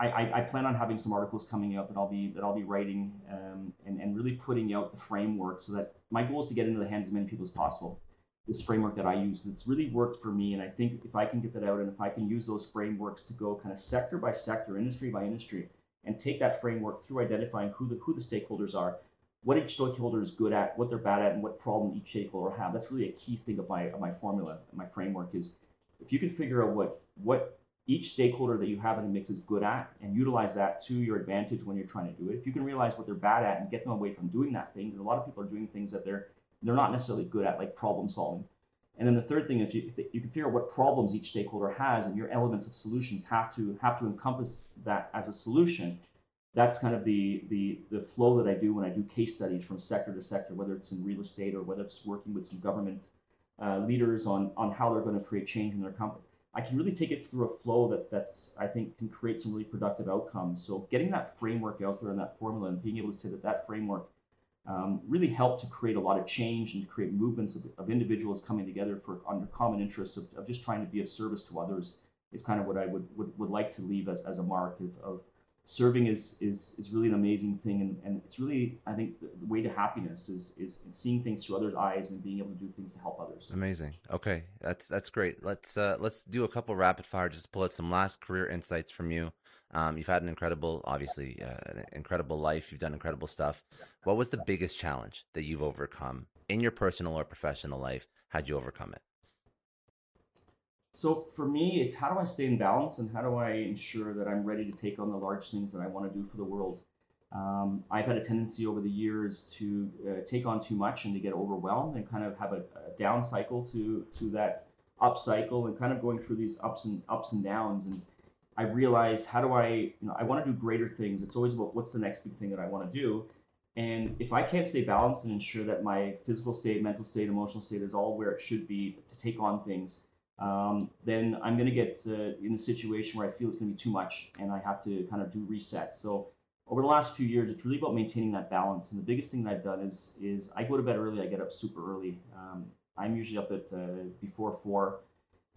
I, I, plan on having some articles coming out that I'll be that I'll be writing um, and, and really putting out the framework so that my goal is to get into the hands of as many people as possible. This framework that I use it's really worked for me, and I think if I can get that out and if I can use those frameworks to go kind of sector by sector, industry by industry, and take that framework through identifying who the who the stakeholders are, what each stakeholder is good at, what they're bad at, and what problem each stakeholder have. That's really a key thing of my of my formula, my framework is if you can figure out what what each stakeholder that you have in the mix is good at and utilize that to your advantage when you're trying to do it. If you can realize what they're bad at and get them away from doing that thing, because a lot of people are doing things that they're they're not necessarily good at, like problem solving. And then the third thing is you, you can figure out what problems each stakeholder has, and your elements of solutions have to have to encompass that as a solution. That's kind of the the the flow that I do when I do case studies from sector to sector, whether it's in real estate or whether it's working with some government uh, leaders on on how they're going to create change in their company. I can really take it through a flow that's that's I think can create some really productive outcomes. So getting that framework out there and that formula and being able to say that that framework um, really helped to create a lot of change and to create movements of, of individuals coming together for under common interests of, of, just trying to be of service to others is kind of what I would would, would like to leave as, as a mark of, of serving is is is really an amazing thing. And, and it's really i think the way to happiness is is seeing things through others eyes and being able to do things to help others.
Amazing. Okay. That's that's great. Let's uh let's do a couple rapid fire. Just pull out some last career insights from you um you've had an incredible obviously uh, an incredible life you've done incredible stuff what was the biggest challenge that you've overcome in your personal or professional life how'd you overcome it
so for me, it's how do I stay in balance and how do I ensure that I'm ready to take on the large things that I want to do for the world. Um, I've had a tendency over the years to uh, take on too much and to get overwhelmed and kind of have a, a down cycle to to that up cycle and kind of going through these ups and ups and downs. And I realized how do I, you know, I want to do greater things. It's always about what's the next big thing that I want to do. And if I can't stay balanced and ensure that my physical state, mental state, emotional state is all where it should be to take on things, um, then I'm going to get uh, in a situation where I feel it's going to be too much and I have to kind of do resets. So over the last few years, it's really about maintaining that balance. And the biggest thing that I've done is is I go to bed early. I get up super early. Um, I'm usually up at uh, before four,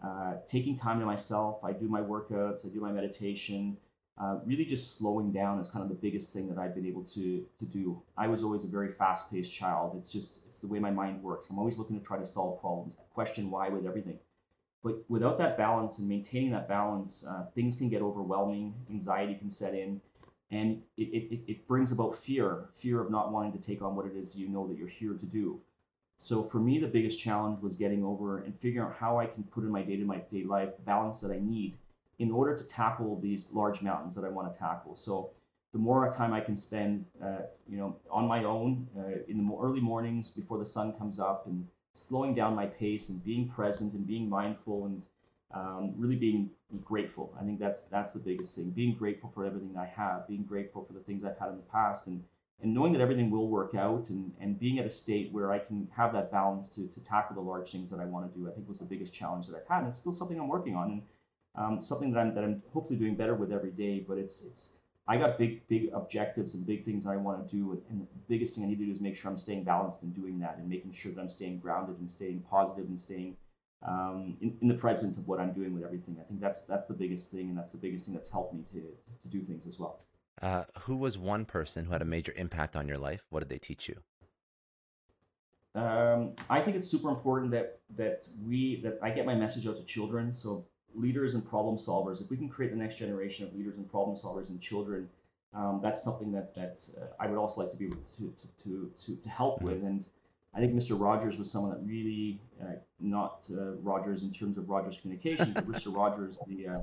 uh, taking time to myself. I do my workouts. I do my meditation. Uh, really, just slowing down is kind of the biggest thing that I've been able to to do. I was always a very fast-paced child. It's just it's the way my mind works. I'm always looking to try to solve problems. Question why with everything. But without that balance and maintaining that balance, uh, things can get overwhelming. Anxiety can set in, and it, it, it brings about fear fear of not wanting to take on what it is you know that you're here to do. So for me, the biggest challenge was getting over and figuring out how I can put in my day to day life the balance that I need in order to tackle these large mountains that I want to tackle. So the more time I can spend, uh, you know, on my own uh, in the early mornings before the sun comes up and slowing down my pace and being present and being mindful and um, really being grateful. I think that's that's the biggest thing. Being grateful for everything I have, being grateful for the things I've had in the past, and and knowing that everything will work out, and and being at a state where I can have that balance to to tackle the large things that I want to do. I think was the biggest challenge that I've had, and it's still something I'm working on, and um, something that I'm that I'm hopefully doing better with every day. But it's it's I got big, big objectives and big things I want to do. And the biggest thing I need to do is make sure I'm staying balanced in doing that and making sure that I'm staying grounded and staying positive and staying um, in, in, the presence of what I'm doing with everything. I think that's that's the biggest thing, and that's the biggest thing that's helped me to to do things as well.
Uh, who was one person who had a major impact on your life? What did they teach you?
Um, I think it's super important that that we that I get my message out to children. So leaders and problem solvers, if we can create the next generation of leaders and problem solvers and children, um, that's something that that uh, I would also like to be able to to to to, to help mm-hmm. with. And I think Mr. Rogers was someone that really uh, not uh, Rogers in terms of Rogers communication, but Mr. Rogers, the uh,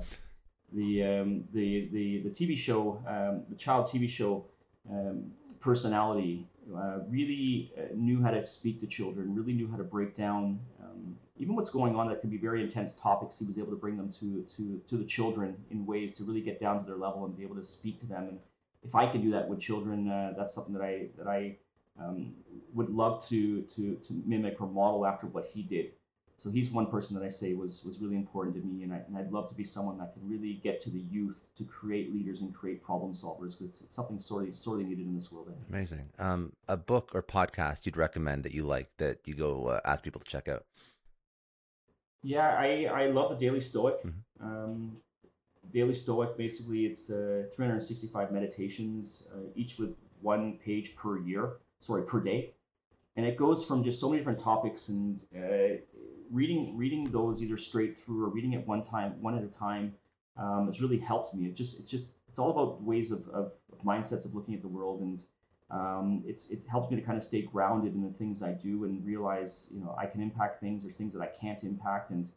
the, um, the the the TV show, um, the child TV show um, personality uh, really uh, knew how to speak to children, really knew how to break down um, even what's going on that can be very intense topics. He was able to bring them to to to the children in ways to really get down to their level and be able to speak to them. And if I can do that with children, uh, that's something that I that I um, would love to to to mimic or model after what he did. So he's one person that I say was was really important to me, and, I, and I'd love to be someone that can really get to the youth to create leaders and create problem solvers because it's, it's, something sorely sorely needed in this world.
Amazing. Um, a book or podcast you'd recommend that you like that you go uh, ask people to check out.
Yeah, I I love the Daily Stoic. Mm-hmm. Um, Daily Stoic basically it's uh, 365 meditations, uh, each with one page per year, sorry per day, and it goes from just so many different topics and uh, reading reading those either straight through or reading it one time one at a time um, has really helped me. It just it's just it's all about ways of, of, of mindsets of looking at the world and um, it's it helps me to kind of stay grounded in the things I do and realize you know I can impact things. or things that I can't impact and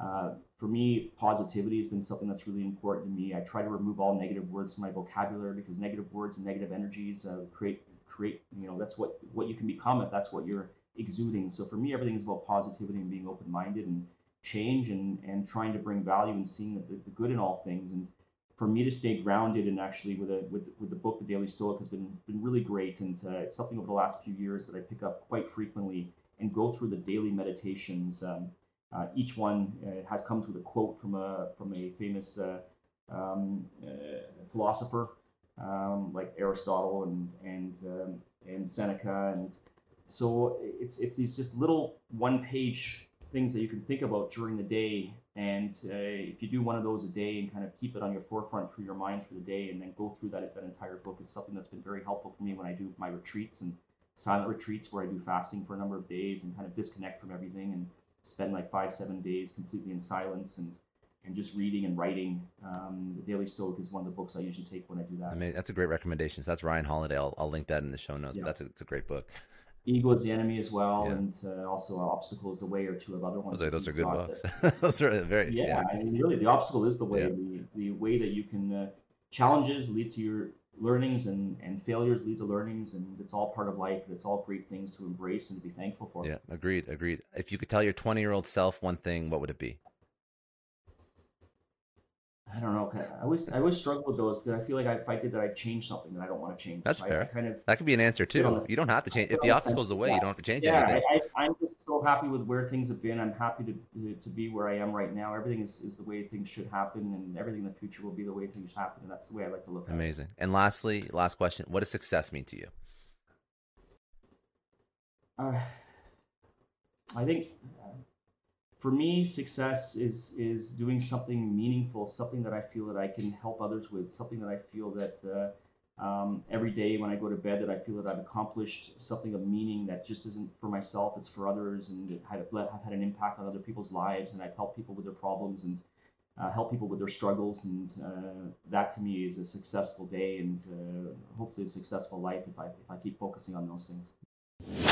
uh, for me, positivity has been something that's really important to me. I try to remove all negative words from my vocabulary because negative words and negative energies uh, create create you know that's what what you can become if that's what you're exuding. So for me, everything is about positivity and being open-minded and change and, and trying to bring value and seeing the, the good in all things. And for me to stay grounded and actually with a with, with the book, The Daily Stoic, has been been really great. And uh, it's something over the last few years that I pick up quite frequently and go through the daily meditations. Um, uh, each one uh, has comes with a quote from a from a famous uh, um, uh, philosopher um, like Aristotle and and um, and Seneca and so it's it's these just little one page things that you can think about during the day. And uh, if you do one of those a day and kind of keep it on your forefront for your mind for the day, and then go through that that entire book, it's something that's been very helpful for me when I do my retreats and silent retreats where I do fasting for a number of days and kind of disconnect from everything and spend like five seven days completely in silence and and just reading and writing. Um, the Daily Stoic is one of the books I usually take when I do that.
I mean, that's a great recommendation. So that's Ryan Holiday. I'll, I'll link that in the show notes. Yeah. But that's a, it's a great book
ego is the enemy as well, yeah. and uh, also obstacle is the way, or two of other ones.
Those are, those are good books. <laughs> those are very
yeah, yeah, I mean, really, the obstacle is the way. Yeah. The, the way that you can uh, challenges lead to your learnings, and and failures lead to learnings, and it's all part of life. And it's all great things to embrace and to be thankful for.
Yeah, agreed, agreed. If you could tell your twenty year old self one thing, what would it be?
I don't know. I always I always struggle with those because I feel like if I did that, I'd change something that I don't want to change.
That's so fair. kind of that could be an answer too. The, you don't have to change if the obstacle's away. Yeah. You don't have to change
yeah,
anything.
Yeah, I, am just so happy with where things have been. I'm happy to to be where I am right now. Everything is, is the way things should happen, and everything in the future will be the way things happen. And that's the way I like to look.
Amazing. at it. Amazing. And lastly, last question: What does success mean to you?
Uh, I think for me, success is is doing something meaningful, something that I feel that I can help others with, something that I feel that uh, um, every day when I go to bed that I feel that I've accomplished something of meaning that just isn't for myself, it's for others, and have, have had an impact on other people's lives, and I've helped people with their problems and uh, help people with their struggles, and uh, that to me is a successful day and uh, hopefully a successful life if I if I keep focusing on those things.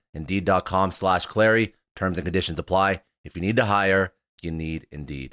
Indeed.com slash Clary. Terms and conditions apply. If you need to hire, you need Indeed.